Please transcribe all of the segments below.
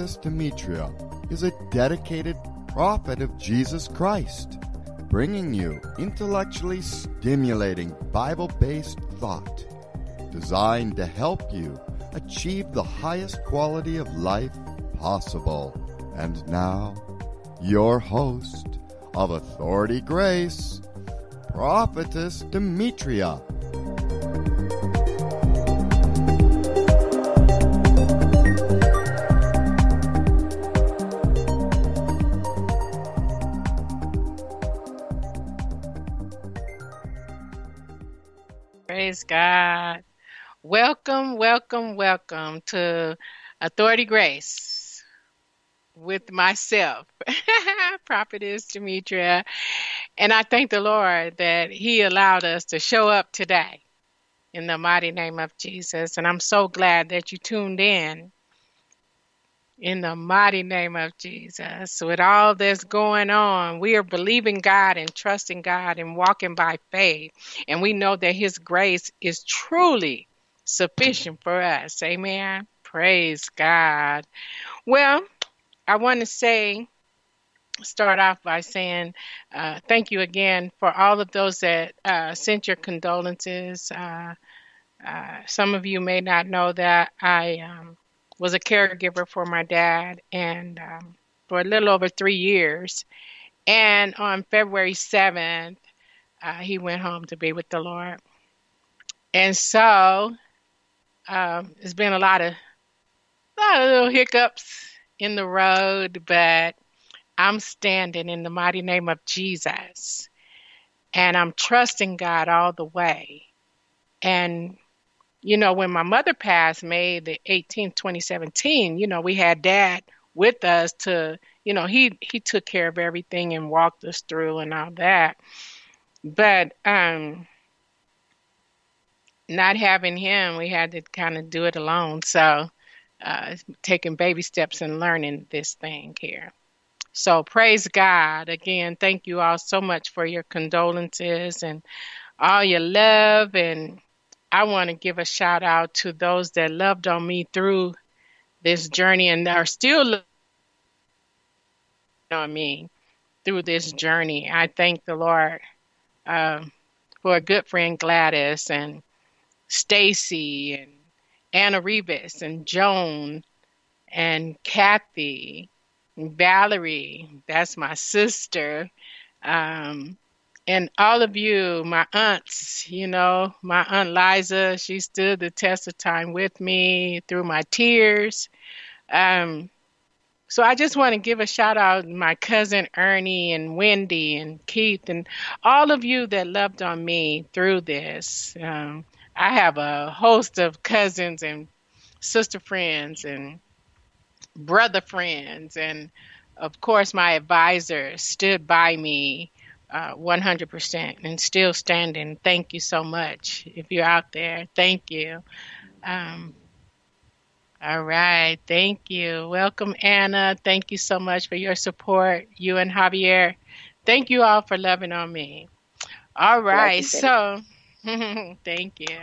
Prophetess Demetria is a dedicated prophet of Jesus Christ, bringing you intellectually stimulating Bible based thought designed to help you achieve the highest quality of life possible. And now, your host of Authority Grace, Prophetess Demetria. God. Welcome, welcome, welcome to Authority Grace with myself, Prophetess Demetria. And I thank the Lord that He allowed us to show up today in the mighty name of Jesus. And I'm so glad that you tuned in in the mighty name of Jesus. With all this going on, we are believing God and trusting God and walking by faith. And we know that His grace is truly sufficient for us. Amen. Praise God. Well, I want to say, start off by saying uh, thank you again for all of those that uh, sent your condolences. Uh, uh some of you may not know that I um, was a caregiver for my dad and um, for a little over three years. And on February 7th, uh, he went home to be with the Lord. And so um, there's been a lot of a lot of little hiccups in the road, but I'm standing in the mighty name of Jesus, and I'm trusting God all the way. And you know, when my mother passed May the 18th, 2017, you know, we had dad with us to, you know, he he took care of everything and walked us through and all that. But um not having him, we had to kind of do it alone. So, uh, taking baby steps and learning this thing here. So, praise God. Again, thank you all so much for your condolences and all your love. And I want to give a shout out to those that loved on me through this journey and are still loving on me through this journey. I thank the Lord uh, for a good friend, Gladys, and Stacy and Anna Rebus and Joan and Kathy and Valerie. That's my sister. Um, and all of you, my aunts, you know, my aunt Liza, she stood the test of time with me through my tears. Um, so I just want to give a shout out my cousin Ernie and Wendy and Keith and all of you that loved on me through this. Um, I have a host of cousins and sister friends and brother friends, and of course, my advisor stood by me uh, 100% and still standing. Thank you so much. If you're out there, thank you. Um, all right, thank you. Welcome, Anna. Thank you so much for your support. You and Javier. Thank you all for loving on me. All right, so. Thank you.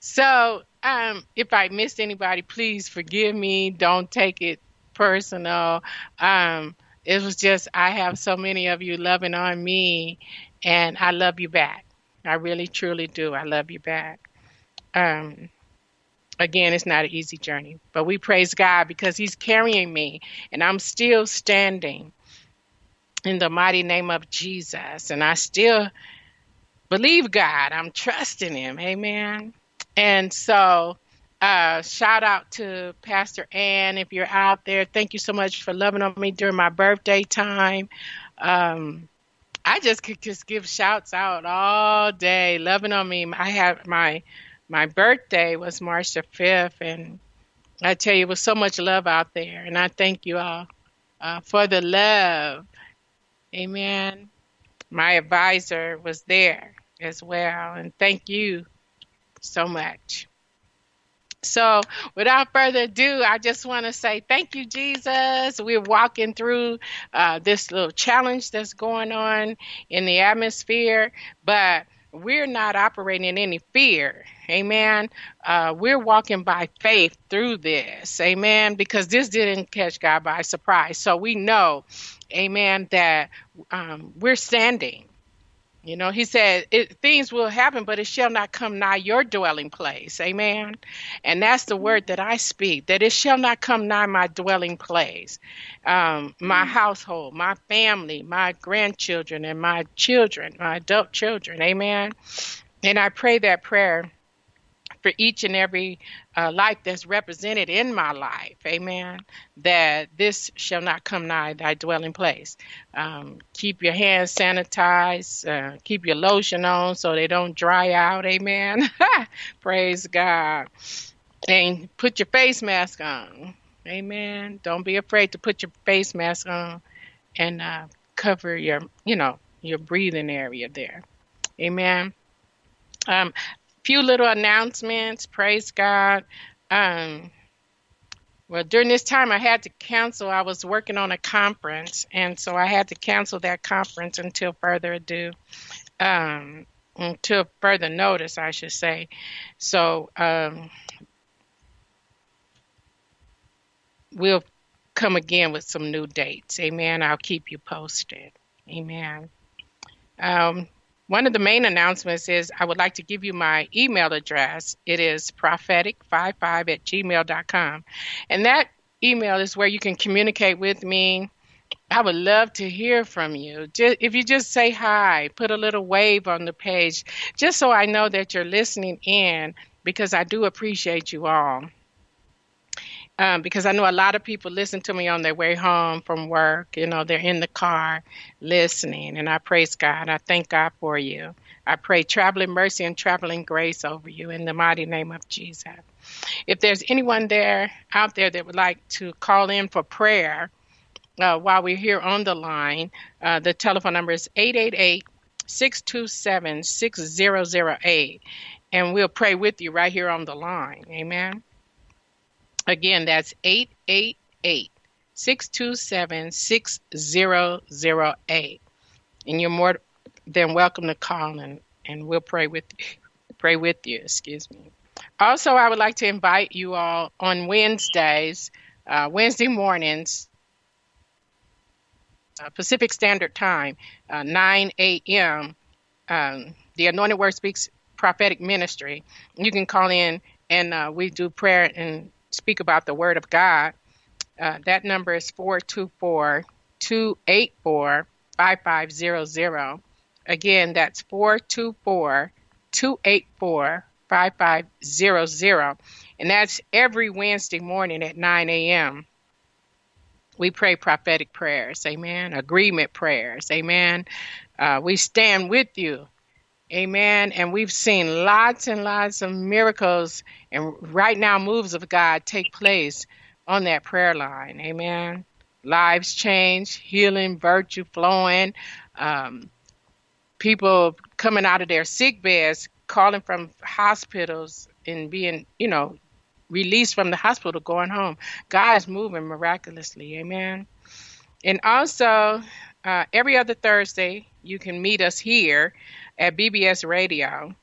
So, um, if I missed anybody, please forgive me. Don't take it personal. Um, it was just I have so many of you loving on me, and I love you back. I really, truly do. I love you back. Um, again, it's not an easy journey, but we praise God because He's carrying me, and I'm still standing in the mighty name of Jesus, and I still believe God. I'm trusting Him. Amen. And so, uh, shout out to Pastor Ann if you're out there. Thank you so much for loving on me during my birthday time. Um, I just could just give shouts out all day, loving on me. I had my my birthday was March the fifth, and I tell you, it was so much love out there, and I thank you all uh, for the love. Amen my advisor was there as well. And thank you so much. So, without further ado, I just want to say thank you, Jesus. We're walking through uh, this little challenge that's going on in the atmosphere, but we're not operating in any fear. Amen. Uh, we're walking by faith through this. Amen. Because this didn't catch God by surprise. So we know, amen, that um, we're standing. You know, he said it, things will happen, but it shall not come nigh your dwelling place. Amen. And that's the word that I speak, that it shall not come nigh my dwelling place, um, my household, my family, my grandchildren, and my children, my adult children. Amen. And I pray that prayer for each and every uh, life that's represented in my life. Amen. That this shall not come nigh thy dwelling place. Um, keep your hands sanitized. Uh, keep your lotion on so they don't dry out. Amen. Praise God. And put your face mask on. Amen. Don't be afraid to put your face mask on and uh, cover your, you know, your breathing area there. Amen. Um, few little announcements. Praise God. Um, well, during this time, I had to cancel. I was working on a conference, and so I had to cancel that conference until further ado, um, until further notice, I should say. So um, we'll come again with some new dates. Amen. I'll keep you posted. Amen. Um, one of the main announcements is I would like to give you my email address. It is prophetic55 at gmail.com. And that email is where you can communicate with me. I would love to hear from you. Just, if you just say hi, put a little wave on the page, just so I know that you're listening in, because I do appreciate you all um, because I know a lot of people listen to me on their way home from work. You know, they're in the car listening, and I praise God. I thank God for you. I pray traveling mercy and traveling grace over you in the mighty name of Jesus. If there's anyone there out there that would like to call in for prayer uh, while we're here on the line, uh, the telephone number is 888 627 6008, and we'll pray with you right here on the line. Amen. Again, that's 888 627 6008. And you're more than welcome to call and, and we'll pray with you. Pray with you, excuse me. Also, I would like to invite you all on Wednesdays, uh, Wednesday mornings, uh, Pacific Standard Time, uh, 9 a.m. Um, the Anointed Word Speaks Prophetic Ministry. You can call in and uh, we do prayer and speak about the Word of God, uh, that number is 424 284 5500. Again, that's 424 284 5500. And that's every Wednesday morning at 9 a.m. We pray prophetic prayers, amen, agreement prayers, amen. Uh, we stand with you Amen. And we've seen lots and lots of miracles and right now moves of God take place on that prayer line. Amen. Lives change, healing, virtue flowing, um, people coming out of their sick beds, calling from hospitals and being, you know, released from the hospital, going home. God is moving miraculously. Amen. And also, uh, every other Thursday, you can meet us here at BBS Radio.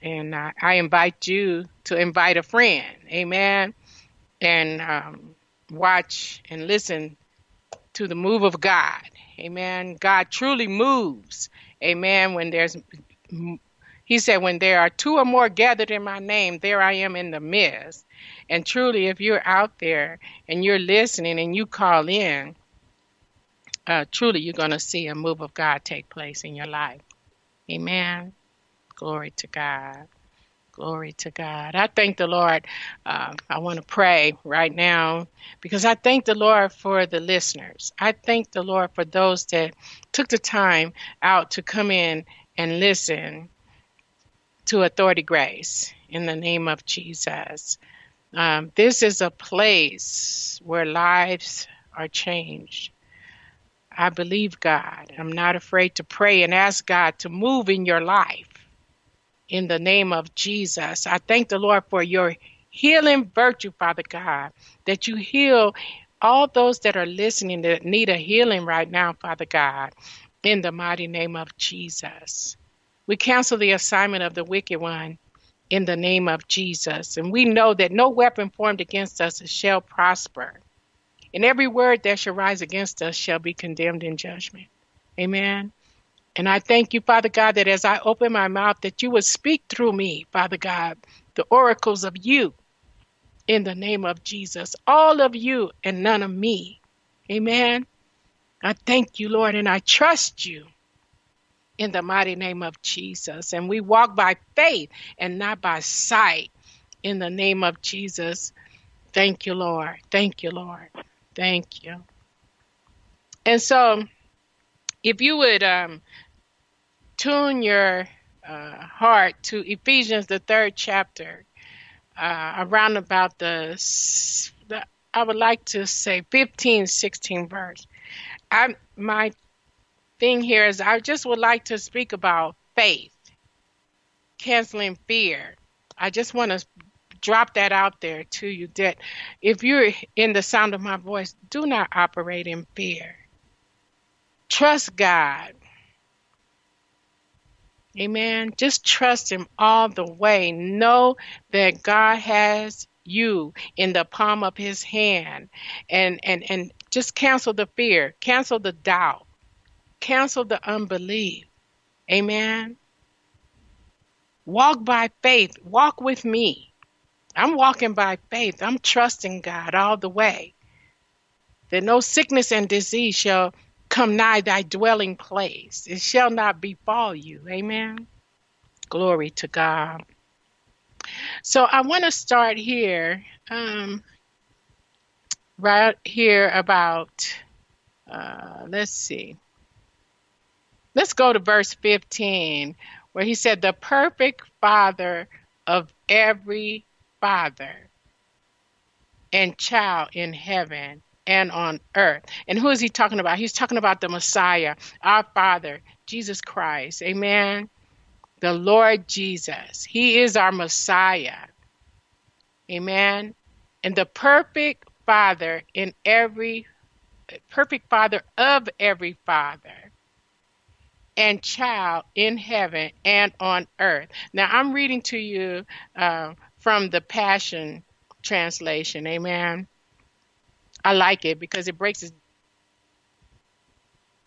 And uh, I invite you to invite a friend, amen, and um, watch and listen to the move of God, amen. God truly moves, amen, when there's he said, When there are two or more gathered in my name, there I am in the midst. And truly, if you're out there and you're listening and you call in, uh, truly you're going to see a move of God take place in your life. Amen. Glory to God. Glory to God. I thank the Lord. Uh, I want to pray right now because I thank the Lord for the listeners. I thank the Lord for those that took the time out to come in and listen to Authority Grace in the name of Jesus. Um, this is a place where lives are changed. I believe God. I'm not afraid to pray and ask God to move in your life. In the name of Jesus, I thank the Lord for your healing virtue, Father God, that you heal all those that are listening that need a healing right now, Father God, in the mighty name of Jesus. We cancel the assignment of the wicked one in the name of Jesus. And we know that no weapon formed against us shall prosper. And every word that shall rise against us shall be condemned in judgment. Amen. And I thank you, Father God, that as I open my mouth, that you would speak through me, Father God, the oracles of you in the name of Jesus. All of you and none of me. Amen. I thank you, Lord, and I trust you in the mighty name of Jesus. And we walk by faith and not by sight in the name of Jesus. Thank you, Lord. Thank you, Lord. Thank you. And so, if you would um, tune your uh, heart to Ephesians, the third chapter, uh, around about the, the, I would like to say 15, 16 verse. I my thing here is I just would like to speak about faith, canceling fear. I just want to drop that out there to you that if you're in the sound of my voice, do not operate in fear. Trust God. Amen. Just trust Him all the way. Know that God has you in the palm of His hand, and and and just cancel the fear, cancel the doubt, cancel the unbelief. Amen. Walk by faith. Walk with me. I'm walking by faith. I'm trusting God all the way. That no sickness and disease shall come nigh thy dwelling place. It shall not befall you. Amen. Glory to God. So I want to start here, um, right here about, uh, let's see. Let's go to verse 15, where he said, The perfect father of every father and child in heaven and on earth. And who is he talking about? He's talking about the Messiah, our Father, Jesus Christ. Amen. The Lord Jesus. He is our Messiah. Amen. And the perfect Father in every, perfect Father of every Father and child in heaven and on earth. Now, I'm reading to you uh, from the Passion Translation. Amen. I like it because it breaks it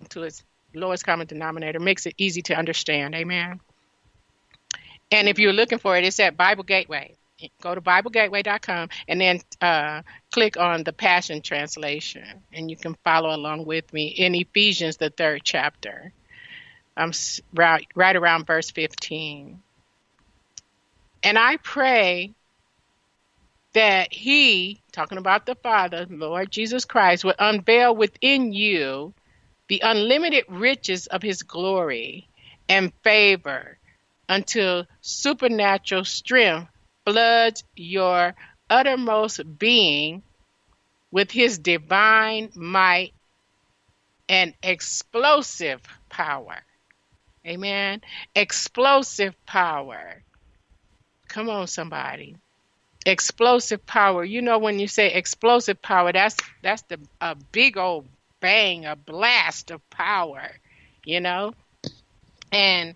to its lowest common denominator, makes it easy to understand. Amen. And if you're looking for it, it's at Bible Gateway. Go to BibleGateway.com and then uh, click on the Passion Translation, and you can follow along with me in Ephesians, the third chapter. I'm right, right around verse 15. And I pray that He, talking about the Father, Lord Jesus Christ, would unveil within you the unlimited riches of His glory and favor until supernatural strength floods your uttermost being with His divine might and explosive power. Amen. Explosive power. Come on, somebody. Explosive power. You know when you say explosive power, that's that's the a big old bang, a blast of power. You know, and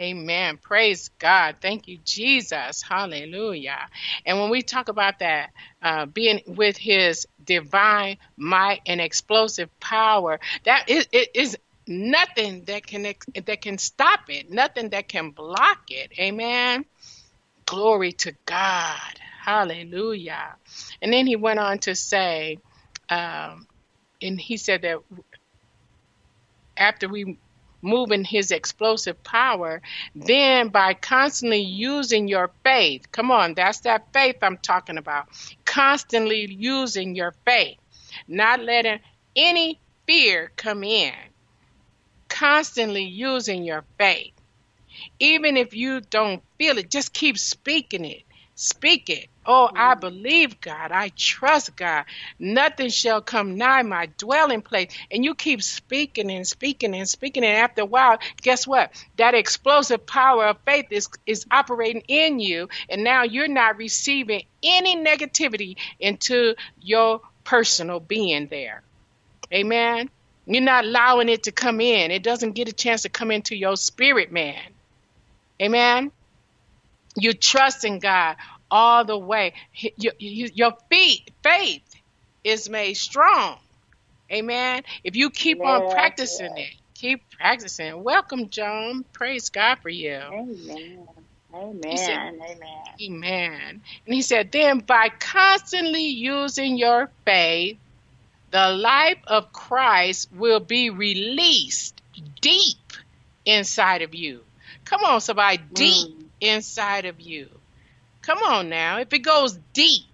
Amen. Praise God. Thank you, Jesus. Hallelujah. And when we talk about that, uh, being with His divine might and explosive power, that is, it is nothing that can that can stop it, nothing that can block it. Amen. Glory to God. Hallelujah. And then he went on to say, um, and he said that after we move in his explosive power, then by constantly using your faith, come on, that's that faith I'm talking about. Constantly using your faith, not letting any fear come in constantly using your faith. Even if you don't feel it, just keep speaking it. Speak it. Oh, I mm-hmm. believe God. I trust God. Nothing shall come nigh my dwelling place. And you keep speaking and speaking and speaking. And after a while, guess what? That explosive power of faith is, is operating in you. And now you're not receiving any negativity into your personal being there. Amen. You're not allowing it to come in. It doesn't get a chance to come into your spirit, man. Amen. You trust in God all the way. Your, your feet, faith is made strong. Amen. If you keep on practicing it, keep practicing. Welcome, John. Praise God for you. Amen. Amen. said- Amen. Amen. And he said, then by constantly using your faith, the life of Christ will be released deep inside of you. Come on, somebody, deep Mm. inside of you. Come on now. If it goes deep,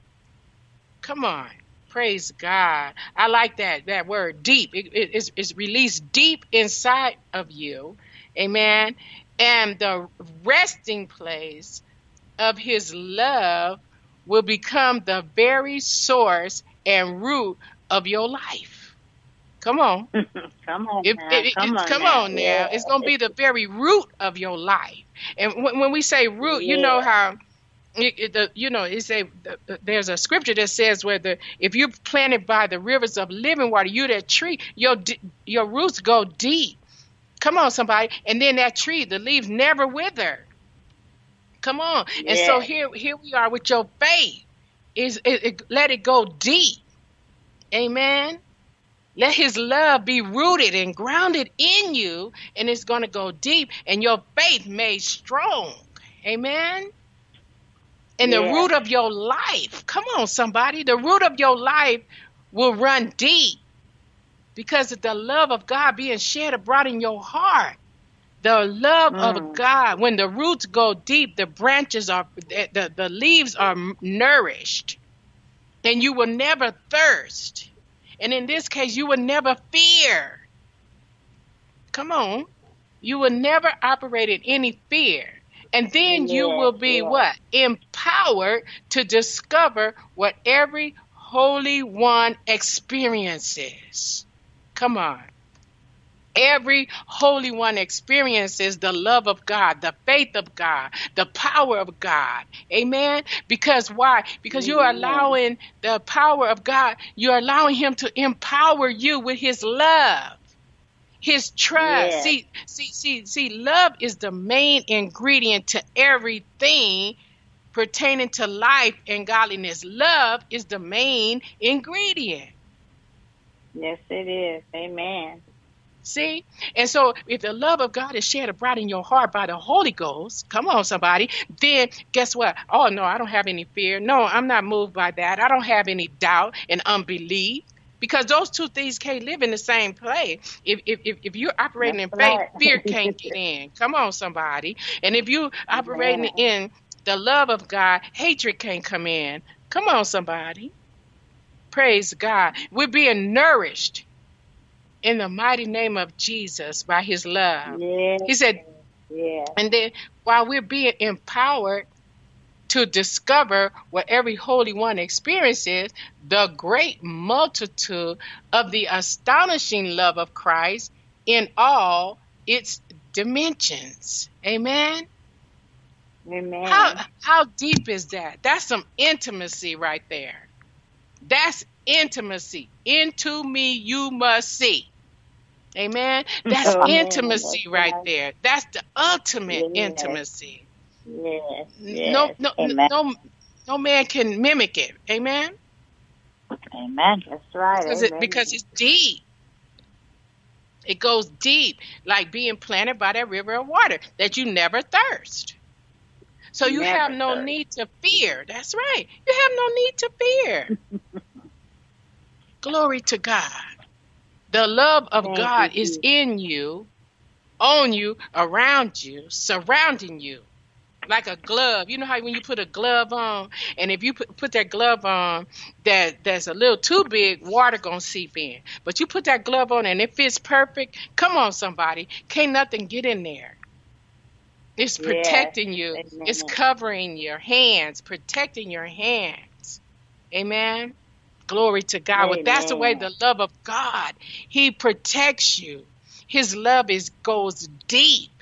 come on. Praise God. I like that that word deep. It, it- it's, it's released deep inside of you. Amen. And the resting place of his love will become the very source and root of your life. Come on. come on now. if- if- come on come now. on now. Yeah. It's going to be the very root of your life. And when, when we say root, you know how. It, it, the, you know, it's a the- there's a scripture that says where the if you're planted by the rivers of living water, you that tree, your your roots go deep. Come on, somebody, and then that tree, the leaves never wither. Come on, and so here here we are with your faith. Is it, it, let it go deep, Amen. Let His love be rooted and grounded in you, and it's going to go deep, and your faith made strong, Amen. And the root of your life, come on, somebody, the root of your life will run deep because of the love of God being shed abroad in your heart. The love of Mm. God, when the roots go deep, the branches are, the, the leaves are nourished, and you will never thirst. And in this case, you will never fear. Come on. You will never operate in any fear. And then you will be yes. what? Empowered to discover what every Holy One experiences. Come on. Every Holy One experiences the love of God, the faith of God, the power of God. Amen. Because why? Because you're allowing the power of God, you're allowing Him to empower you with His love. His trust. Yes. See, see, see, see, love is the main ingredient to everything pertaining to life and godliness. Love is the main ingredient. Yes, it is. Amen. See? And so if the love of God is shed abroad in your heart by the Holy Ghost, come on, somebody, then guess what? Oh, no, I don't have any fear. No, I'm not moved by that. I don't have any doubt and unbelief. Because those two things can't live in the same place. If if, if, you're operating in faith, right. fear can't get in. Come on, somebody. And if you're operating in the love of God, hatred can't come in. Come on, somebody. Praise God. We're being nourished in the mighty name of Jesus by his love. Yes. He said, Yes. and then while we're being empowered to discover what every Holy One experiences, the great multitude of the astonishing love of Christ in all its dimensions. Amen. Amen. How how deep is that? That's some intimacy right there. That's intimacy. Into me you must see. Amen. That's Amen. intimacy right there. That's the ultimate Yes. intimacy. Yes. No Yes. no Amen. no no man can mimic it. Amen. Amen. That's right. Because it, because it's deep. It goes deep, like being planted by that river of water that you never thirst. So you Never have no thirst. need to fear. That's right. You have no need to fear. Glory to God. The love of Thank God you, is in you, on you, around you, surrounding you. Like a glove. You know how when you put a glove on, and if you put, put that glove on that that's a little too big, water gonna seep in. But you put that glove on and it fits perfect. Come on, somebody. Can't nothing get in there. It's Yes. protecting you. Amen. It's covering your hands, protecting your hands. Amen. Glory to God. Well, that's the way the love of God. He protects you. His love is goes deep.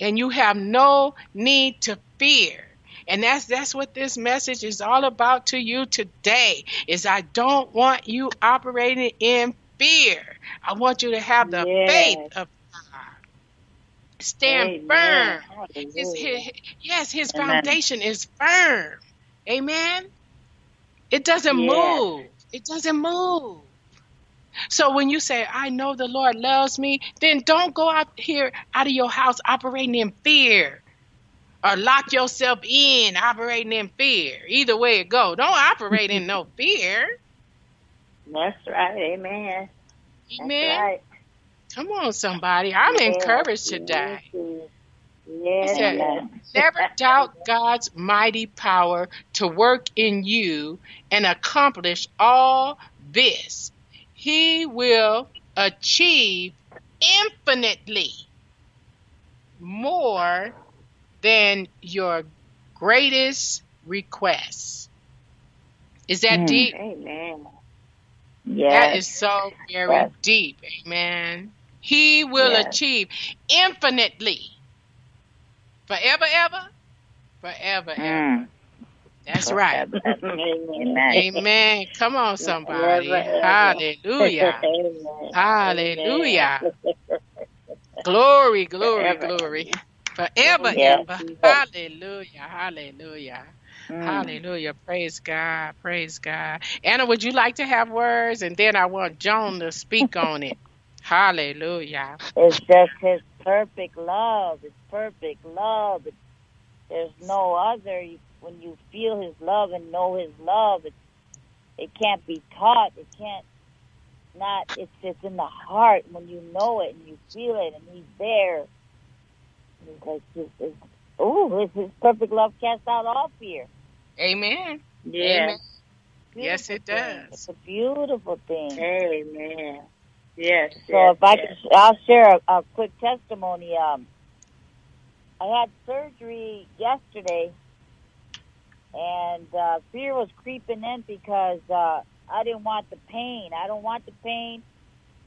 And you have no need to fear. And that's that's what this message is all about to you today. Is I don't want you operating in fear. I want you to have the Yes. faith of God. Stand Amen. firm. His, his, yes, his Amen. foundation is firm. Amen. It doesn't Yes. move. It doesn't move. So when you say, I know the Lord loves me, then don't go out here out of your house operating in fear or lock yourself in operating in fear. Either way it go. Don't operate in no fear. That's right. Amen. Amen. right. Come on, somebody. I'm Yes. encouraged today. Yes. Said, yes. Never doubt God's mighty power to work in you and accomplish all this. He will achieve infinitely more than your greatest requests. Is that Mm. deep? Amen. That Yes. is so very Yes. deep. Amen. He will Yes. achieve infinitely. Forever, ever? Forever, ever. Mm. That's right. Amen. Amen. Come on, somebody. Hallelujah. Hallelujah. Glory, glory, glory. Forever, ever. Hallelujah. Hallelujah. Mm. Hallelujah. Praise God. Praise God. Anna, would you like to have words? And then I want Joan to speak on it. Hallelujah. It's just His perfect love. It's perfect love. It's, there's no other. You- When you feel His love and know His love, it it can't be taught. It can't not. It's just in the heart when you know it and you feel it, and He's there. It's like it's, it's, ooh, it's His perfect love casts out all fear. Amen. Yeah. Amen. Yes, it Beautiful thing. does. It's a beautiful thing. Amen. Yes. So yes, if I yes. could, I'll share a, a quick testimony. Um, I had surgery yesterday, and uh, fear was creeping in because uh, I didn't want the pain. I don't want the pain,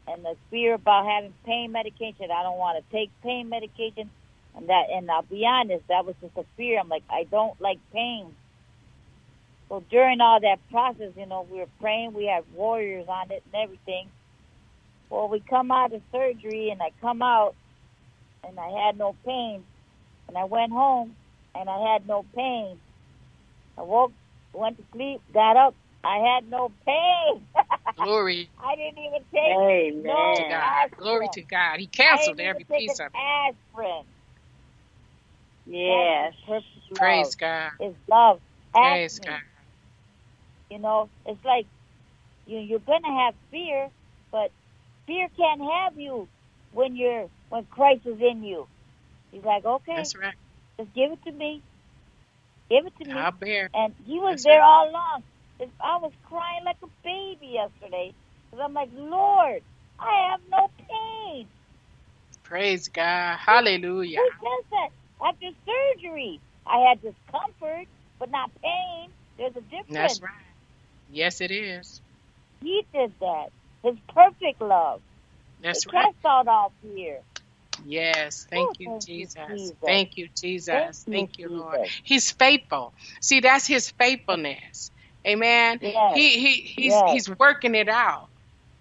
and the fear about having pain medication. I don't want to take pain medication, and that. And I'll be honest, that was just a fear. I'm like, I don't like pain. So during all that process, you know, we were praying. We had warriors on it and everything. Well, we come out of surgery, and I come out, and I had no pain. And I went home, and I had no pain. I woke, went to sleep, got up. I had no pain. Glory I didn't even take Amen. no to God. aspirin. Glory to God. He I canceled didn't every take piece an of it. aspirin. Yes. That's His perfect Praise. God. It's love. Praise God. You know, it's like you you're gonna have fear, but fear can't have you when you're when Christ is in you. He's like, okay, That's right. just give it to me. Give it to me. I'll bear. And he was That's there right. all along. I was crying like a baby yesterday because I'm like, Lord, I have no pain. Praise God. Hallelujah. Who does that? After surgery, I had discomfort, but not pain. There's a difference. That's right. Yes, it is. He did that. His perfect love. That's it right. casts out all fear. Yes. Oh, Thank you, thank you, Jesus. Thank you, Jesus. Thank you, Thank you, Lord. Jesus. He's faithful. See, that's his faithfulness. Amen. Yes. He he he's Yes. he's working it out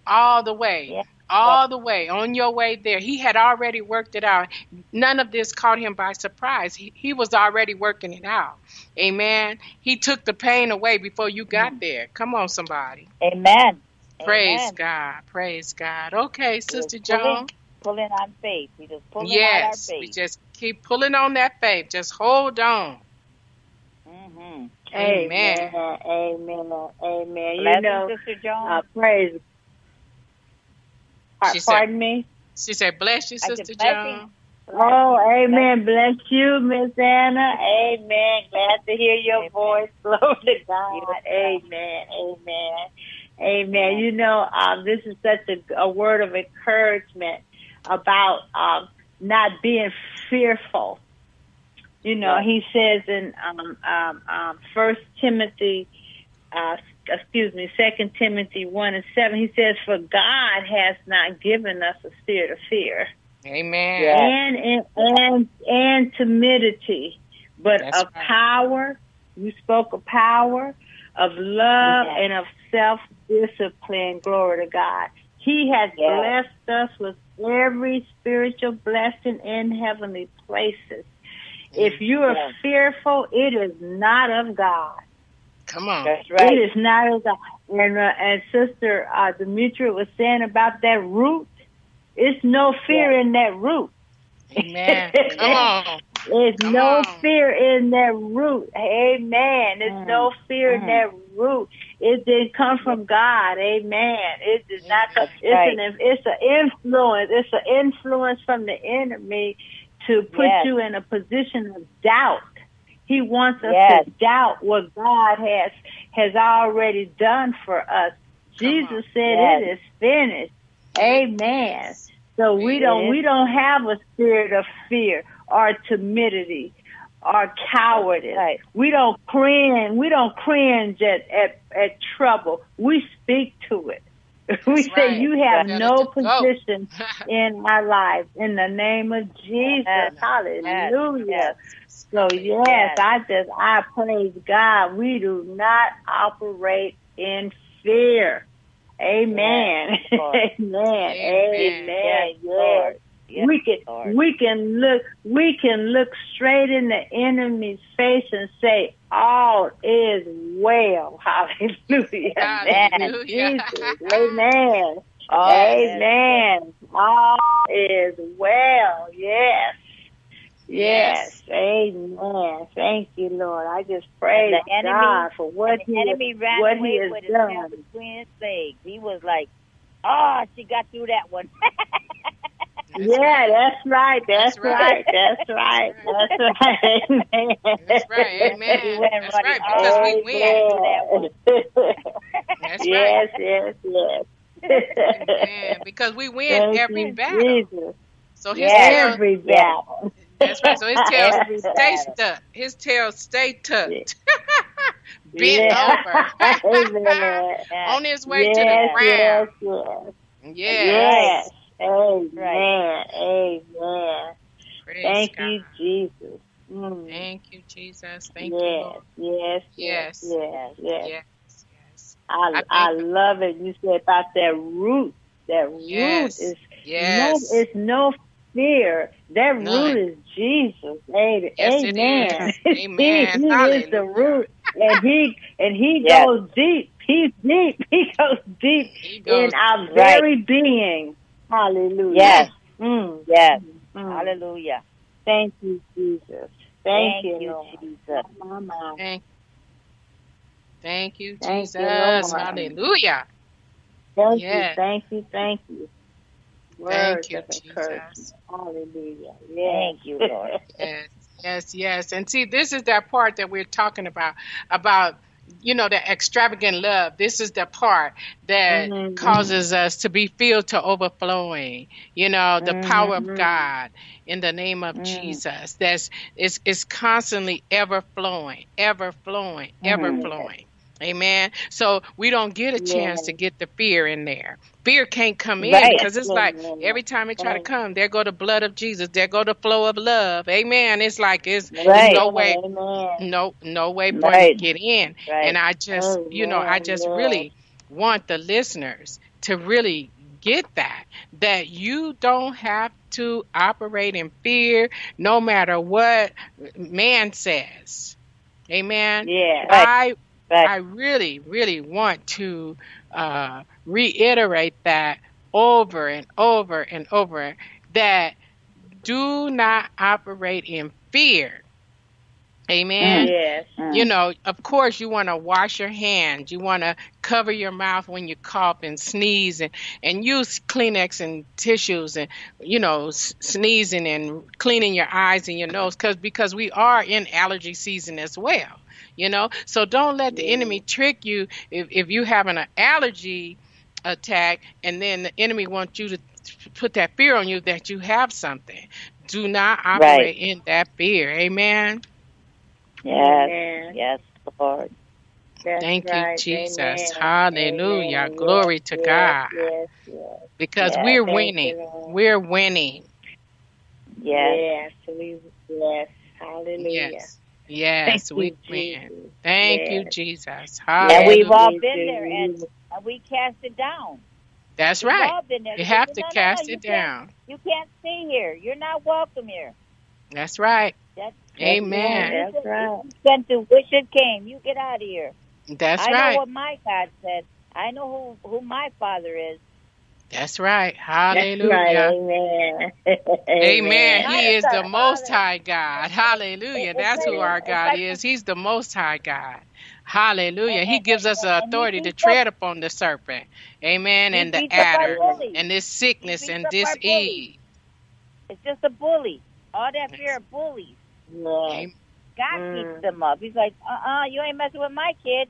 all the way. Yes. All the way on your way there. He had already worked it out. None of this caught him by surprise. He, he was already working it out. Amen. He took the pain away before you got mm. there. Come on, somebody. Amen. Praise Amen. God. Praise God. Okay, Sister Just Joan. Pulling, pulling on faith. We just pulling Yes, on our we faith. just keep pulling on that faith. Just hold on. hmm Amen. Amen. Amen. Amen. You Blessings, know, Sister Joan. uh, praise. Par- She said- Pardon me. She said, "Bless you, I said, Sister blessings. Joan." Oh, amen. Bless you, Miss Anna. Amen. Glad to hear your Amen. voice. Glory to God. Yes, Amen. Amen. Amen. You know, um, this is such a, a word of encouragement about um, not being fearful. You know, he says in um, um, um, First Timothy, uh, excuse me, Second Timothy one and seven. He says, "For God has not given us a spirit of fear." Amen. And and and, and timidity, but That's of right. power. You spoke of power, of love, Yeah. and of self discipline. Glory to God. He has Yes. blessed us with every spiritual blessing in heavenly places. If you are Yes. fearful, it is not of God. Come on. That's right. It is not of God. And, uh, and Sister uh, Demetria was saying about that root. It's no fear in that root. Amen. Come on. There's Come no on. fear in that root. Amen. There's Mm. no fear in Mm. that root. It didn't come from God. Amen. It did not come. It's right. an it's an influence. It's an influence from the enemy to put Yes. you in a position of doubt. He wants us Yes. to doubt what God has has already done for us. Come Jesus on. said Yes. it is finished. Amen. So we don't we don't have a spirit of fear or timidity or cowardice. Right. We don't cringe. We don't cringe at at, at trouble. We speak to it. We That's say right. you have Tell no position in my life. In the name of Jesus, Yes. Hallelujah. Yes. So yes, Yes. I just I praise God. We do not operate in fear. Amen. Yes, Amen. Amen. Amen. Yes, Yes. We can Lord. we can look we can look straight in the enemy's face and say all is well. Hallelujah. Hallelujah. Amen. All is Amen. All is well. Yes. Yes. Amen. Thank you, Lord. I just praise the enemy- God for what the he enemy ran what away he has with his done. between his legs. He was like, "Oh, she got through that one." That's yeah, right. that's right. That's, That's right. right. That's right. That's right. Amen. That's right. Amen. That's right. Because we win. That's yes, right. yes, yes. Amen. Because we win Thank every you, battle. Jesus. So his Yes. tail, Every battle. that's right. So his tail stay stuck. His tail stay tucked. Bent Yeah. over. On his way yes, to the ground. Yes, yes. Yes. Amen. Right. Amen. Praise Thank God. you, Jesus. Mm. Thank you, Jesus. Thank you, yes, Lord. yes, Yes. yes, yes, yes. Yes. Yes. I, I I love it. You said about that root. That Yes. root is Yes. no, it's no fear. That None. root is Jesus. Amen. Yes, it Amen. is. he, Amen. he is the root, and he and he Yes. goes deep. He's deep. He goes deep He goes in our right. very being. Hallelujah. Yes. Mm, yes. mm. Hallelujah. Thank you, Jesus. Thank, you, Lord. Jesus. My, my. Thank, thank you, Thank Jesus. you, Lord. Hallelujah. Thank Yes. you. Thank you. Thank you. Thank you. Jesus. Hallelujah. Yes. Thank you, Lord. Yes, yes, yes. And see, this is that part that we're talking about, about, you know, the extravagant love. This is the part that Mhm, causes us to be filled to overflowing. You know, the power of Mhm. God in the name of Mm. Jesus. That's it's it's constantly ever flowing, ever flowing, ever Mhm. flowing. Amen. So we don't get a chance to get the fear in there. Fear can't come in Right. because it's like every time it try to come, there go the blood of Jesus. There go the flow of love. Amen. It's like it's, it's no way, Amen. no no way for it Right. to get in. Right. And I just, you know, I just Yes. really want the listeners to really get that that you don't have to operate in fear no matter what man says. Amen. Yeah. I Right. I really, really want to uh, reiterate that over and over and over that do not operate in fear. Amen. Yes. Mm. You know, of course, you want to wash your hands. You want to cover your mouth when you cough and sneeze and, and use Kleenex and tissues and, you know, sneezing and cleaning your eyes and your nose cause, because we are in allergy season as well. You know, so don't let the Yeah. enemy trick you if, if you have an allergy attack and then the enemy wants you to put that fear on you that you have something. Do not operate in that fear. Amen. Yes. Amen. Yes, Lord. That's Thank you. Jesus. Amen. Hallelujah. Amen. Glory Yes, to yes, God. Yes, yes. Because Yes, we're winning. you, We're winning. Yes. Yes. We, yes. Hallelujah. Yes. Yes, Thank we you, win. Jesus. Thank you, Yes. Jesus. And we've all been there, and, and we cast it down. That's There's right. love in there. You have say, to "No, no, cast no, it you can't- down. You can't stay here. You're not welcome here. That's right. That's Amen. That's right. You sent to wish it came. You get out of here. That's I right. I know what my God said. I know who who my Father is. That's right. That's Hallelujah. right. Amen. Amen. God He is is the Most High God. Hallelujah. That's who our God is. He's the Most High God. Hallelujah. He gives us the authority to tread upon the serpent. Amen. And the beats up our adder and this sickness and this up our disease. It's just a bully. All that fear of bullies. Yeah. God Mm. keeps them up. He's like, uh uh you ain't messing with my kid.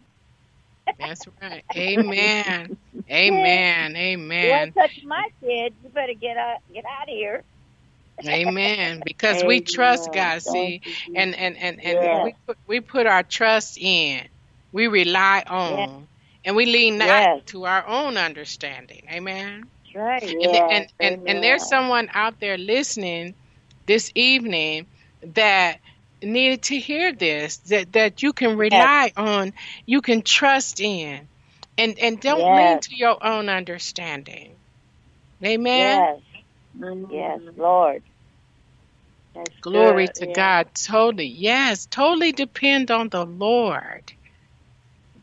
That's right. Amen. Amen. Amen. ain't touch my kid. You better get out get out of here. Amen. Because we trust God, see, and and and and Yeah. we put, we put our trust in, we rely on, and we lean not to our own understanding. Amen. That's right. And, and, and, and there's someone out there listening this evening that needed to hear this that, that you can rely on, you can trust in, and, and don't lean to your own understanding. Amen. Yes. Yes, Lord. That's Glory good, to yeah. God. Totally. Yes. Totally depend on the Lord.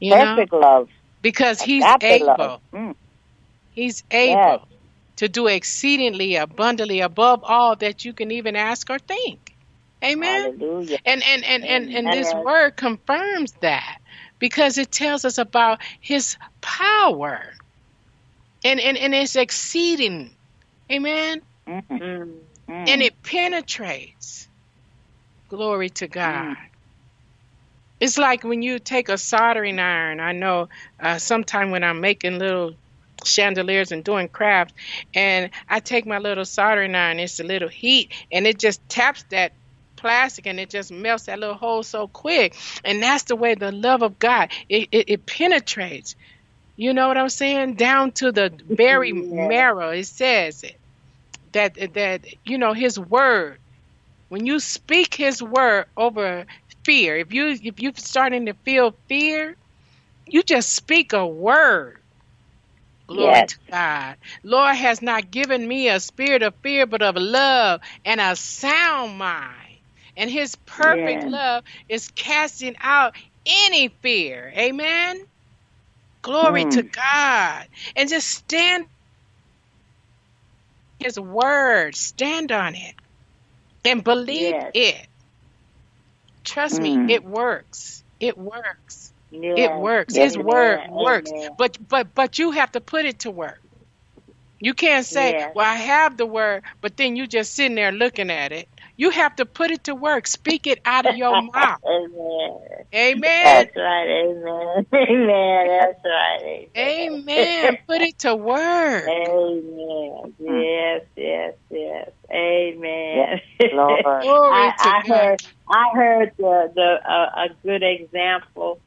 You know, Perfect love. because He's able. Mm. He's able to do exceedingly abundantly above all that you can even ask or think. Amen. Hallelujah. And and and and, and this word confirms that because it tells us about his power. And and, and it's exceeding. Amen. Mm, Mm. mm. And it penetrates. Glory to God. It's like when you take a soldering iron. I know uh, sometime when I'm making little chandeliers and doing crafts, and I take my little soldering iron, it's a little heat, and it just taps that plastic and it just melts that little hole so quick. And that's the way the love of God it, it, it penetrates. You know what I'm saying? Down to the very Yeah. marrow. It says it that that you know His word. When you speak His word over fear, if you if you're starting to feel fear, you just speak a word. Glory Yes. to God. Lord has not given me a spirit of fear, but of love and a sound mind. And his perfect love is casting out any fear. Amen. Glory to God. And just stand his word, stand on it, and believe Yes. it. Trust Mm. me, it works. It works. It works. Yes, His word works. But but but you have to put it to work. You can't say. "Well, I have the word," but then you just sitting there looking at it. You have to put it to work. Speak it out of your mouth. Amen. Amen. That's right. Amen. Amen. That's right. Amen. Put it to work. Amen. Yes, yes, yes. Amen. Lord. I, to I heard I heard the the uh, a good example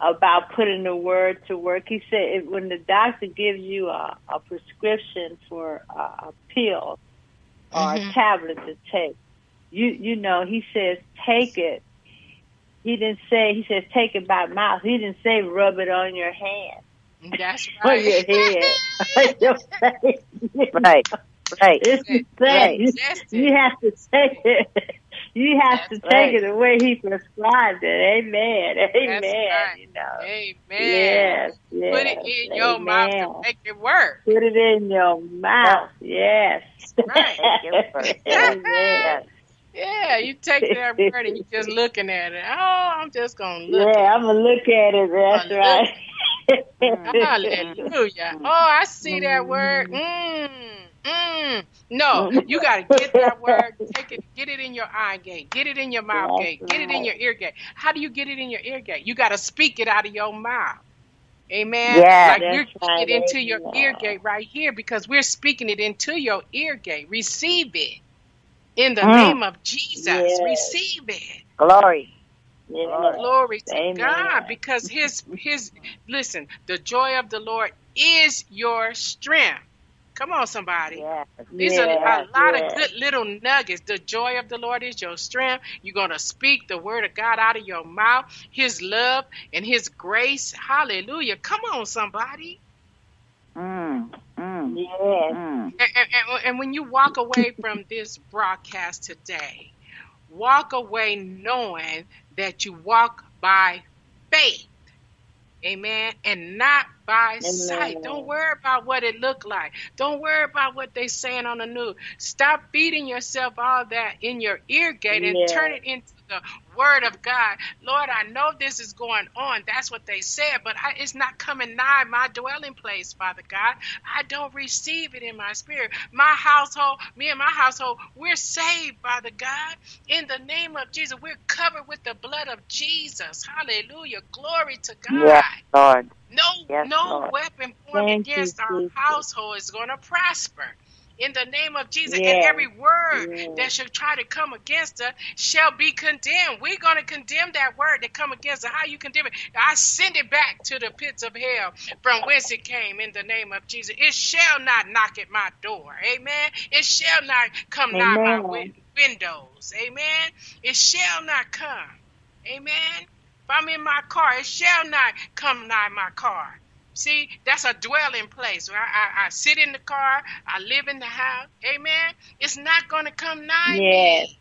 about putting the word to work. He said if, when the doctor gives you a, a prescription for a, a pill or Mhm. a tablet to take, you you know he says take it. He didn't say he says take it by mouth. He didn't say rub it on your hand That's or your right. head or your face. Right. Right. It's the Right. same. That's You have to take it. You have to take right. it the way he prescribed it. Amen. Amen. right. You know. Amen. Yes, yes. Put it in your mouth to make it work. Put it in your mouth. Yes. Right. Yes. Amen. Yeah, you take that word and you just looking at it. Oh, I'm just gonna look Yeah, at I'm gonna look at it. That's right. Hallelujah. Oh, I see that word. Mm, mm. No, you gotta get that word, take it, get it in your eye gate, get it in your mouth That's gate, get it in your ear gate. How do you get it in your ear gate? You gotta speak it out of your mouth. Amen. Yeah, like right. getting it into your Amen. ear gate right here because we're speaking it into your ear gate. Receive it in the Mm. name of Jesus. Yes. Receive it. Glory. Yes. Glory to Amen. God because his his listen, the joy of the Lord is your strength. Come on, somebody. Yes. These are a lot yes. of good little nuggets. The joy of the Lord is your strength. You're going to speak the word of God out of your mouth, His love and His grace. Hallelujah. Come on, somebody. Mm. Mm. Yes. Mm. And, and, and when you walk away from this broadcast today, walk away knowing that you walk by faith. Amen. And not by sight. Don't worry about what it looked like. Don't worry about what they're saying on the news. Stop feeding yourself all that in your ear gate and Yes. turn it into the word of God. Lord, I know this is going on. That's what they said, but I, it's not coming nigh my dwelling place, Father God. I don't receive it in my spirit. My household, me and my household, we're saved, Father God. In the name of Jesus, we're covered with the blood of Jesus. Hallelujah. Glory to God. Yes, Lord. No, Yes, no Lord. weapon formed Thank you, against our Jesus. household is going to prosper. In the name of Jesus, and every word Yes. that should try to come against us shall be condemned. We're going to condemn that word that come against us. How you condemn it? I send it back to the pits of hell from whence it came. In the name of Jesus, it shall not knock at my door. Amen. It shall not come nigh my win- windows. Amen. It shall not come. Amen. If I'm in my car, it shall not come nigh my car. See, that's a dwelling place. I, I, I sit in the car, I live in the house. Amen. It's not going to come nigh Yes. me.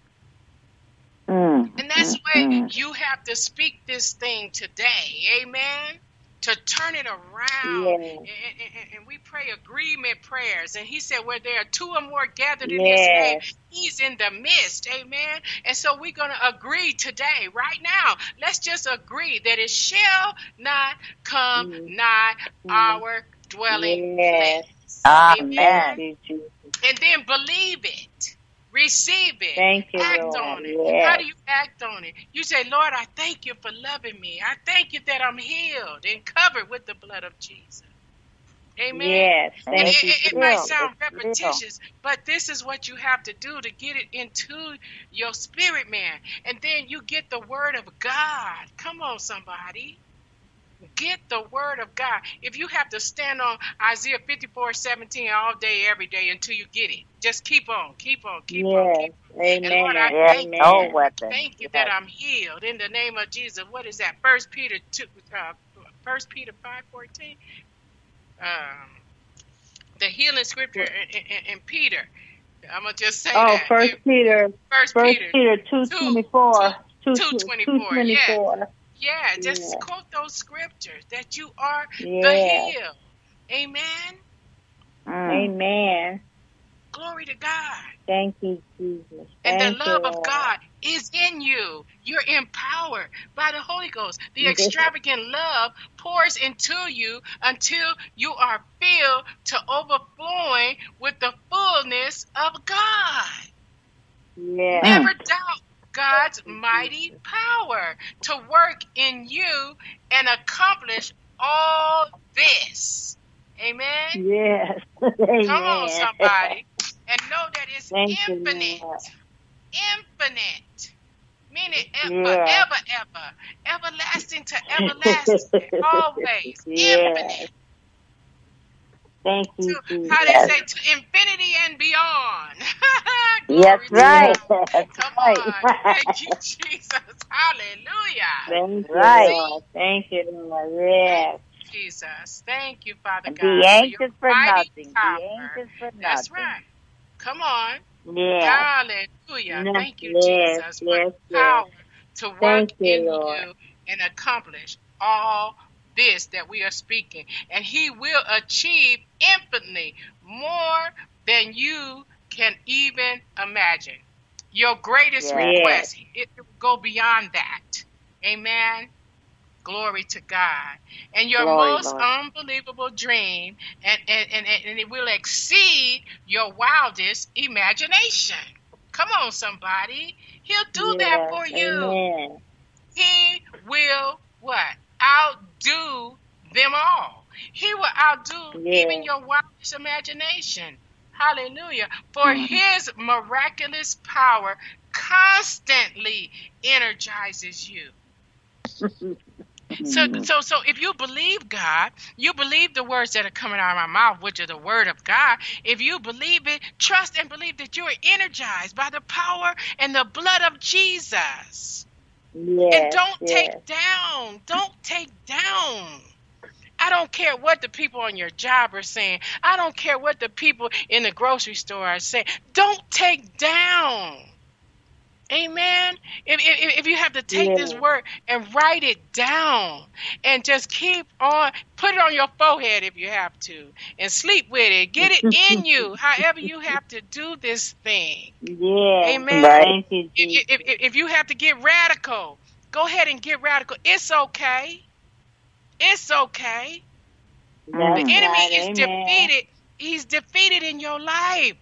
Mm. And that's mm, why mm. you have to speak this thing today. Amen. To turn it around. Yes. And, and- and- we pray agreement prayers. And he said, where there are two or more gathered in Yes. his name, he's in the midst. Amen. And so we're going to agree today, right now. Let's just agree that it shall not come Mm. nigh Mm. our dwelling Yes. place. Amen. Amen. Thank you, Jesus. And then believe it. Receive it. Thank you, act Lord. on it. Yes. How do you act on it? You say, Lord, I thank you for loving me. I thank you that I'm healed and covered with the blood of Jesus. Amen. Yes. And Thank it, you, it, it might sound repetitious, but this is what you have to do to get it into your spirit, man. And then you get the word of God. Come on, somebody. Get the word of God. If you have to stand on Isaiah 54 17 all day, every day until you get it, just keep on, keep on, keep on, Yes. keep on. Amen. And Lord, I thank you. No weapon. Thank you Yes. that I'm healed in the name of Jesus. What is that? First Peter two, uh, First Peter five fourteen. Um, the healing scripture in, in, in Peter. I'm gonna just say Oh, that. First Peter, First First Peter. Peter two twenty four. two- Two 2:24, twenty four. Yeah, just Yeah. quote those scriptures that you are the Yes. healed. Amen. Mm. Amen. Glory to God. Thank you, Jesus. And Thank the you, love of God is in you. You're empowered by the Holy Ghost. The extravagant love pours into you until you are filled to overflowing with the fullness of God. Yes. Never doubt God's mighty power to work in you and accomplish all this. Amen. Yes. Amen. Come on, somebody. And know that it's Thank infinite. Infinite. Meaning ever, Yeah. ever, ever. Everlasting to everlasting. Always. Yes. Infinite. Thank you, To, how they say, to infinity and beyond. Glory Yes, right. God. That's Come right. on. Thank you, Jesus. Hallelujah. Thank you, Right. Thank you, Lord. Yes. Jesus. Thank you, Father God. be anxious your for mighty nothing. Be anxious for nothing. That's right. Come on. Yes. Hallelujah. Yes, Thank you, yes, Jesus, for yes, power to work you, in Lord. you and accomplish all this that we are speaking. And He will achieve infinitely more than you can even imagine. Your greatest Yes. request, it will go beyond that. Amen. Glory to God. And your Glory, most Lord. unbelievable dream, and, and, and, and it will exceed your wildest imagination. Come on, somebody. He'll do that Yes. for you. Amen. He will what? Outdo them all. He will outdo Yes. even your wildest imagination. Hallelujah. For Mm. his miraculous power constantly energizes you. So, Mm. so, so, if you believe God, you believe the words that are coming out of my mouth, which are the word of God. If you believe it, trust and believe that you are energized by the power and the blood of Jesus. Yes. and don't yes. take down. Don't take down. I don't don't care what the people on your job are saying. I don't care what the people in the grocery store are saying. Don't take down. Amen. If, if, if you have to take this word and write it down and just keep on, put it on your forehead if you have to, and sleep with it. Get it in you, however you have to do this thing. Yeah. Amen. You, If, if, if, if you have to get radical, go ahead and get radical. It's okay. It's okay. That's The enemy right. is Amen. defeated. He's defeated in your life.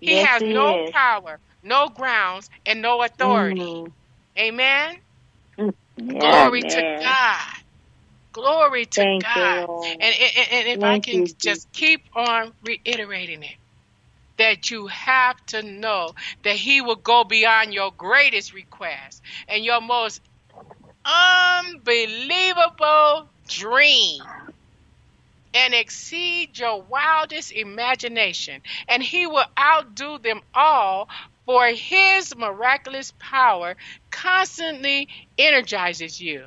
He Yes, has he no is. power, no grounds, and no authority. Mhm. Amen. Yeah, Glory to. God. Glory to Thank God. And, and, and if I can you, just keep on reiterating it, that you have to know that He will go beyond your greatest request and your most unbelievable dream and exceed your wildest imagination, and He will outdo them all. For his miraculous power constantly energizes you.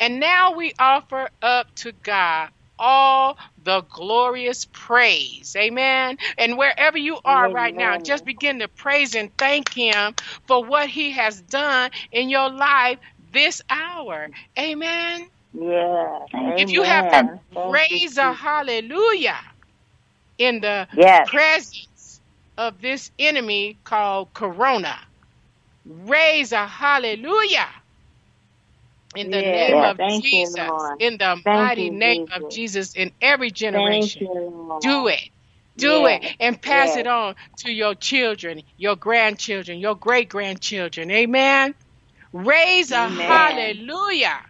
And now we offer up to God all the glorious praise. Amen. And wherever you are right now, just begin to praise and thank Him for what He has done in your life this hour. Amen. Yeah. Amen. If you have to Amen. Thank you, raise a hallelujah in the Yes. presence of this enemy called Corona. Raise a hallelujah in the Yeah, name of you, Jesus. Lord. in the Thank mighty you, name of Jesus. Jesus in every generation. you, Do it. Do Yes, it and pass yes. it on to your children, your grandchildren, your great grandchildren. Amen. Raise a hallelujah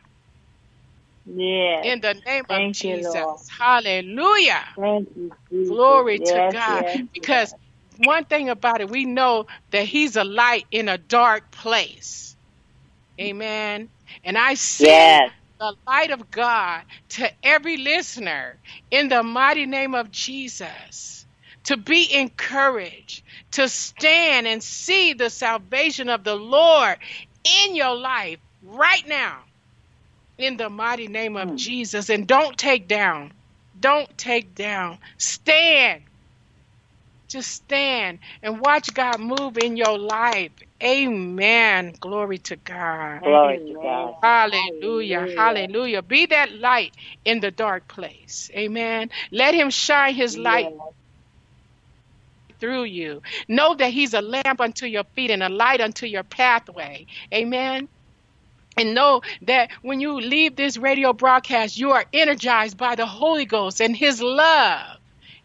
Yeah. in the name of Thank you, Jesus. Hallelujah. You, Jesus. Glory to God. yes, Because one thing about it, we know that He's a light in a dark place. Amen. And I send Yes. the light of God to every listener in the mighty name of Jesus to be encouraged, to stand and see the salvation of the Lord in your life right now in the mighty name of Mm. Jesus. And don't take down. Don't take down. Stand. Just stand and watch God move in your life. Amen. Glory to God. Glory to God. Hallelujah. Hallelujah. Be that light in the dark place. Amen. Let him shine his light Yes. through you. Know that he's a lamp unto your feet and a light unto your pathway. Amen. And know that when you leave this radio broadcast, you are energized by the Holy Ghost and his love.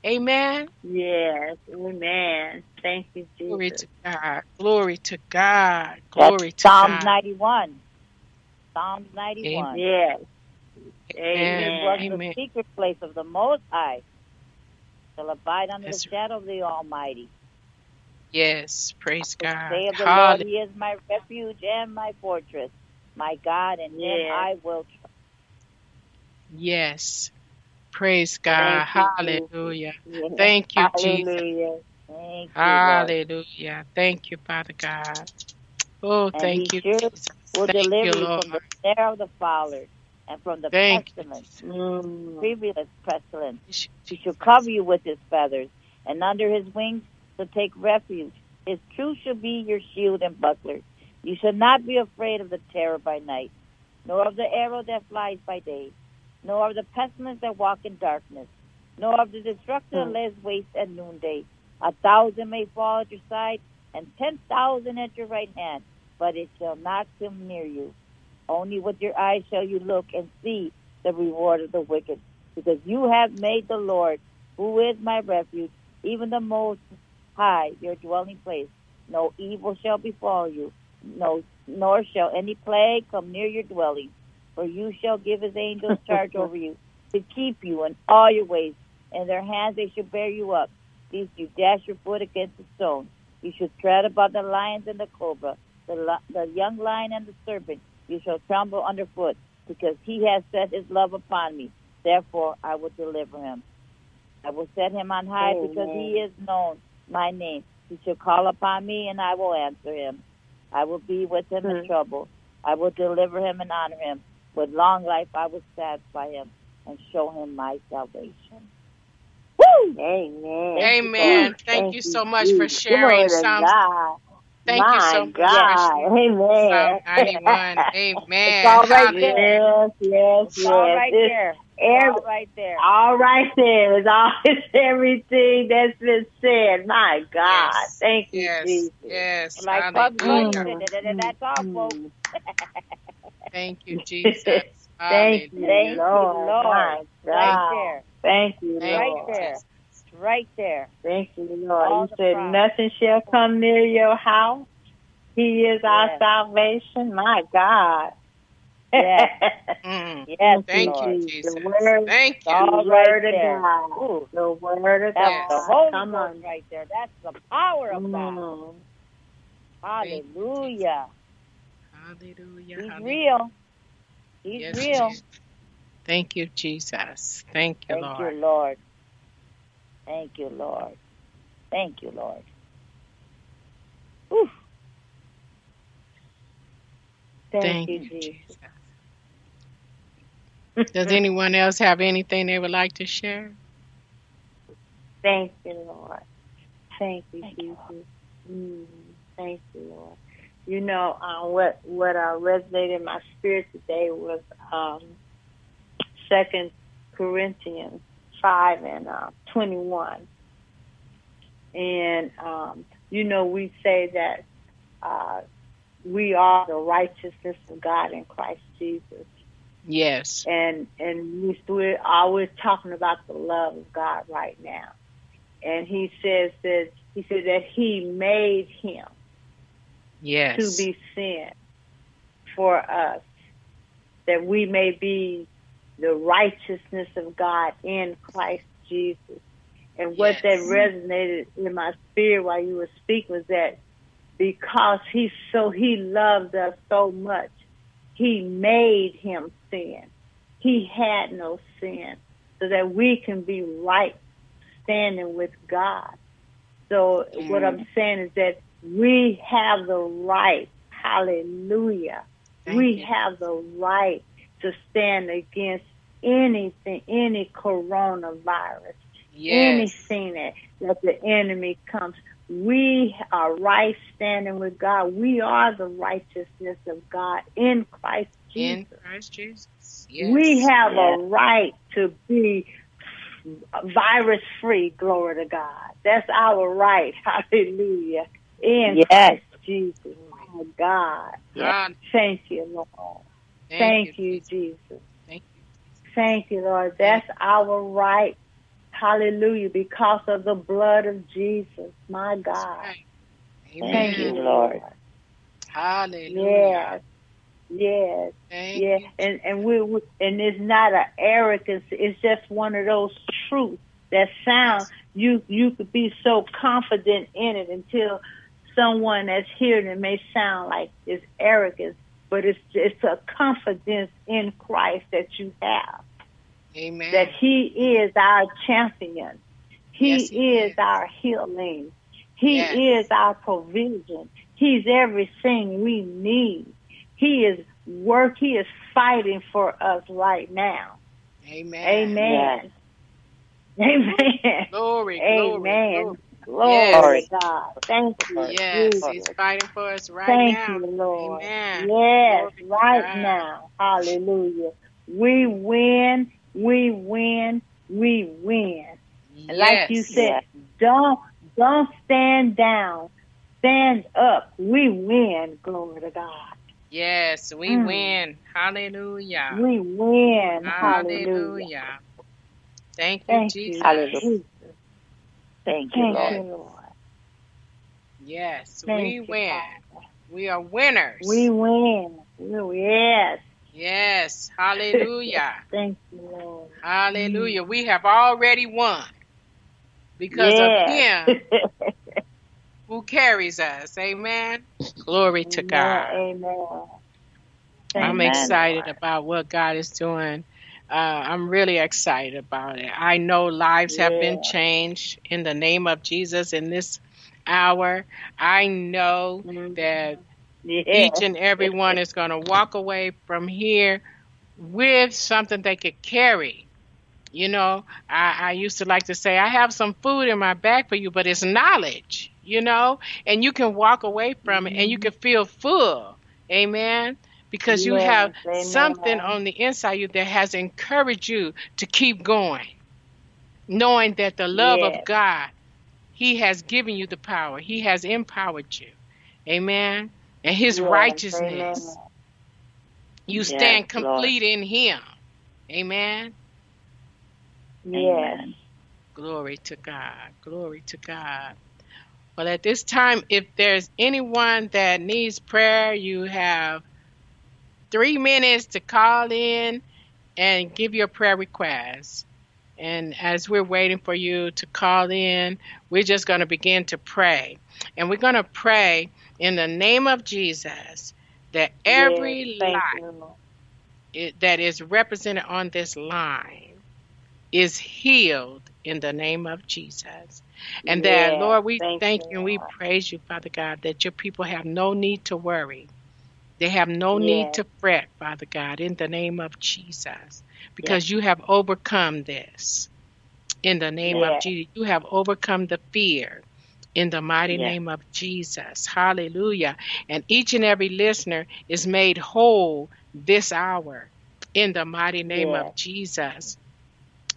Amen. Yes. Amen. Thank you, Jesus. Glory to God. Glory to God. That's Glory to Psalms God. 91. Psalm 91. Yes. Yes. Amen. It was Amen. the secret place of the Most High. Shall abide under That's the shadow of the Almighty. Yes. Praise God. Say of the Hallelujah. Lord, He is my refuge and my fortress, my God, and Him I will trust. Yes. Praise God. Thank you, Hallelujah. Yes. Thank you, Jesus. Hallelujah. Thank you, Hallelujah. Thank you, Father God. Oh, And thank you, sure Jesus. will Thank deliver you, you Lord. from the snare of the fowler and from the Thank pestilence, Mm. previous pestilence. Jesus. He shall cover you with his feathers, and under his wings shall take refuge. His truth shall be your shield and buckler. You shall not be afraid of the terror by night, nor of the arrow that flies by day, nor of the pestilence that walk in darkness, nor of the destruction that hmm. lays waste at noonday. A thousand may fall at your side, and ten thousand at your right hand, but it shall not come near you. Only with your eyes shall you look and see the reward of the wicked, because you have made the Lord, who is my refuge, even the Most High, your dwelling place. No evil shall befall you, no, nor shall any plague come near your dwelling. For you shall give his angels charge over you, to keep you in all your ways. In their hands they shall bear you up, lest you dash your foot against a stone. You shall tread upon the lions and the cobra, the, the young lion and the serpent. You shall trample underfoot, because he has set his love upon me. Therefore I will deliver him. I will set him on high Amen. because he is known my name. He shall call upon me, and I will answer him. I will be with him in Hmm. trouble. I will deliver him and honor him. With long life I will satisfy him and show him my salvation. Woo! Amen. Amen. Thank you so much for sharing Glory. God. Thank My you so much. God. Amen. Psalm 91. Amen. It's all right Hallelujah. there. Yes, yes, It's yes. right It's there. every- all right there. all right there. It's all it's everything that's been said. My God. Yes. Thank you, Yes. Jesus. Yes. Like Bugs Bunny Hallelujah. said, that- mm. mm. that's all, folks. Thank you, Jesus. Thank you, Hallelujah. Thank you, Lord. Lord. Right there. Thank you, Thank Right Lord. you, there. Right there. Thank you, Lord. All you said promise. nothing shall come near your house. He is our salvation. My God. Yes. Mm. Yes, Thank Lord. you, The Jesus. word- Thank you. All word right of there. God. Ooh, The word of that's Yes. the God. Holy Come Ghost on. right there. That's the power of God. Mm. Thank you, Hallelujah. Hallelujah. He's Hallelujah. real. He's Yes, real. Jesus. Thank you, Jesus. Thank you, Thank Lord. you, Lord. Thank you, Lord. Thank you, Lord. Whew. Thank, Thank you, you, Jesus. Jesus. Does anyone else have anything they would like to share? Thank you, Lord. Thank you, Thank you, Jesus. Mm, thank you, Lord. You know, um, what what uh, resonated in my spirit today was um, Second Corinthians five and uh, twenty one, and um, you know we say that uh, we are the righteousness of God in Christ Jesus Yes. and and we, we're always talking about the love of God right now. And he says that he said that he made him Yes. to be sin for us, that we may be the righteousness of God in Christ Jesus. And what Yes. that resonated in my spirit while you were speaking was that because he so he loved us so much, he made him sin. He had no sin, so that we can be right standing with God. So what I'm mm. saying is that we have the right, hallelujah. Thank we you. have the right to stand against anything, any coronavirus, Yes. anything that, that the enemy comes. We are right standing with God. We are the righteousness of God in Christ Jesus. In Christ Jesus. Yes. We have Yes. a right to be virus free, glory to God. That's our right. Hallelujah. In Yes. Jesus. My God. God, Thank you, Lord. thank, Thank, you. you, Jesus. Jesus. Thank you. Thank you, Lord. That's our right. Hallelujah. Because of the blood of Jesus. My God. right. Thank you, Lord. Hallelujah. Yes. Yes. Thank Yeah, you. and and we, we and it's not an arrogance. It's just one of those truths that sound you you could be so confident in it until someone that's hearing it may sound like it's arrogance, but it's it's a confidence in Christ that you have Amen. that He is our champion. He, Yes, he is, is. our healing. He Yes. is our provision. He's everything we need. He is work. He is fighting for us right now. Amen. Amen. Amen. Glory, glory, Amen. glory. Glory Yes. to God. Thank you, Yes, Jesus. he's fighting for us right Thank now. you, Lord. Amen. Yes, Glory right now. Hallelujah. We win, we win, we win. And like you Yes. said, don't don't stand down. Stand up. We win. Glory to God. Yes, we Mm. win. Hallelujah. We win. Hallelujah. Hallelujah. Thank you, Thank Jesus. you. Hallelujah. Jesus. Thank you, Thank Lord. you, Lord. Yes, Thank we you, win. Father. We are winners. We win. Yes. yes. Hallelujah. Thank you, Lord. Hallelujah. Mm. We have already won because of him who carries us. Amen. Glory to God. Amen. Thank I'm excited Lord. about what God is doing. Uh, I'm really excited about it. I know lives have been changed in the name of Jesus in this hour. I know Mhm. that Yeah. each and every one is going to walk away from here with something they could carry You know, I, I used to like to say, I have some food in my bag for you, but it's knowledge, you know, and you can walk away from it and you can feel full. Amen. Because you Yes, have something on the inside you that has encouraged you to keep going, knowing that the love Yes. of God, He has given you the power, He has empowered you. Amen. And His Yes, righteousness, amen. you stand Lord. complete in Him. Amen. Yes. Glory to God. Glory to God. Well, at this time, if there's anyone that needs prayer, you have three minutes to call in and give your prayer request. And as we're waiting for you to call in, we're just going to begin to pray. And we're going to pray in the name of Jesus that every Yes, life it, that is represented on this line is healed in the name of Jesus. And that, Lord, we thank thank you and we praise you, Father God, that your people have no need to worry. They have no need to fret, Father God, in the name of Jesus, because you have overcome this. In the name of Jesus, you have overcome the fear. In the mighty name of Jesus. Hallelujah. And each and every listener is made whole this hour. In the mighty name of Jesus.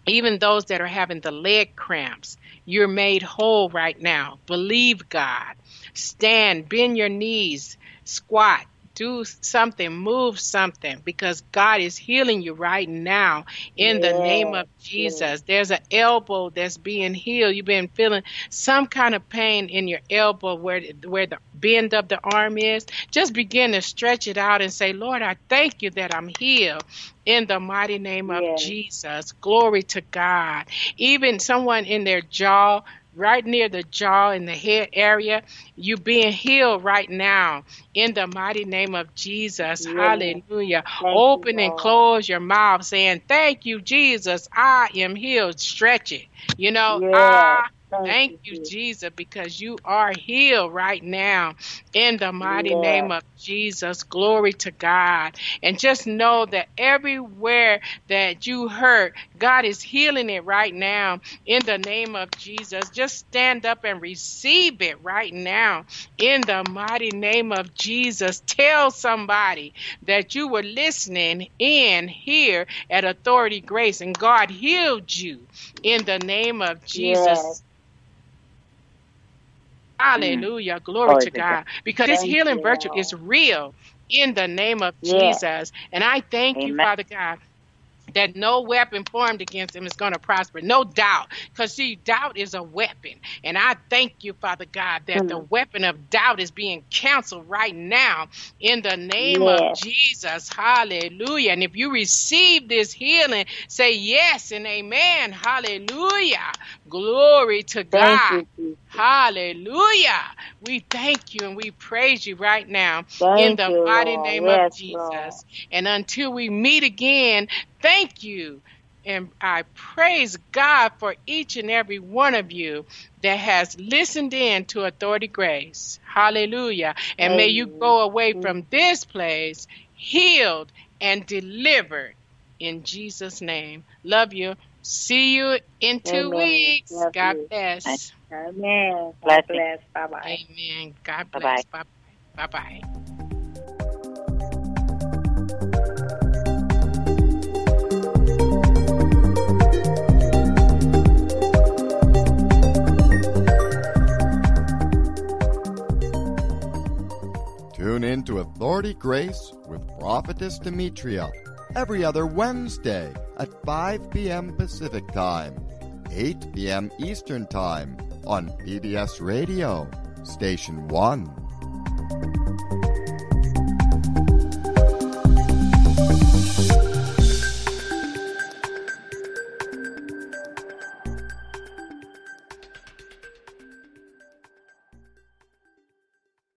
Even those that are having the leg cramps, you're made whole right now. Believe God. Stand, bend your knees, squat, do something, move something, because God is healing you right now in the name of Jesus. There's an elbow that's being healed. You've been feeling some kind of pain in your elbow where where the bend of the arm is. Just begin to stretch it out and say, Lord, I thank you that I'm healed in the mighty name of. Jesus. Glory to God. Even someone in their jaw, right near the jaw in the head area, you being healed right now in the mighty name of Jesus. Yes. Hallelujah. you, Open and close your mouth saying, Thank you, Jesus. I am healed. Stretch it. You know, Yes. I Thank, Thank you, Jesus. Jesus, because you are healed right now in the mighty Yes. name of Jesus. Glory to God. And just know that everywhere that you hurt, God is healing it right now in the name of Jesus. Just stand up and receive it right now in the mighty name of Jesus. Tell somebody that you were listening in here at Authority Grace and God healed you in the name of Jesus. Yes. Hallelujah. Glory Glory to God. Because this Thank healing you, virtue is real in the name of Yes. Jesus. And I thank you, Amen. Father God. That no weapon formed against him is going to prosper. No doubt. Because, see, doubt is a weapon. And I thank you, Father God, that the Mm. weapon of doubt is being canceled right now in the name of Yes. Jesus. Hallelujah. And if you receive this healing, say yes and amen. Hallelujah. Glory to God. you, Hallelujah. We thank you and we praise you right now in the you, mighty Lord. name Yes, of Jesus. Lord. And until we meet again, thank you. And I praise God for each and every one of you that has listened in to Authority Grace. Hallelujah. And may you go away from this place healed and delivered in Jesus' name. Love you. See you in two Amen. weeks. Love God you. bless. Amen. God bless. Bye bye. Amen. God bless. Bye bye. Bye bye. Tune in to Authority Grace with Prophetess Demetria every other Wednesday at 5 p.m. Pacific Time, 8 p.m. Eastern Time on PBS Radio, Station 1.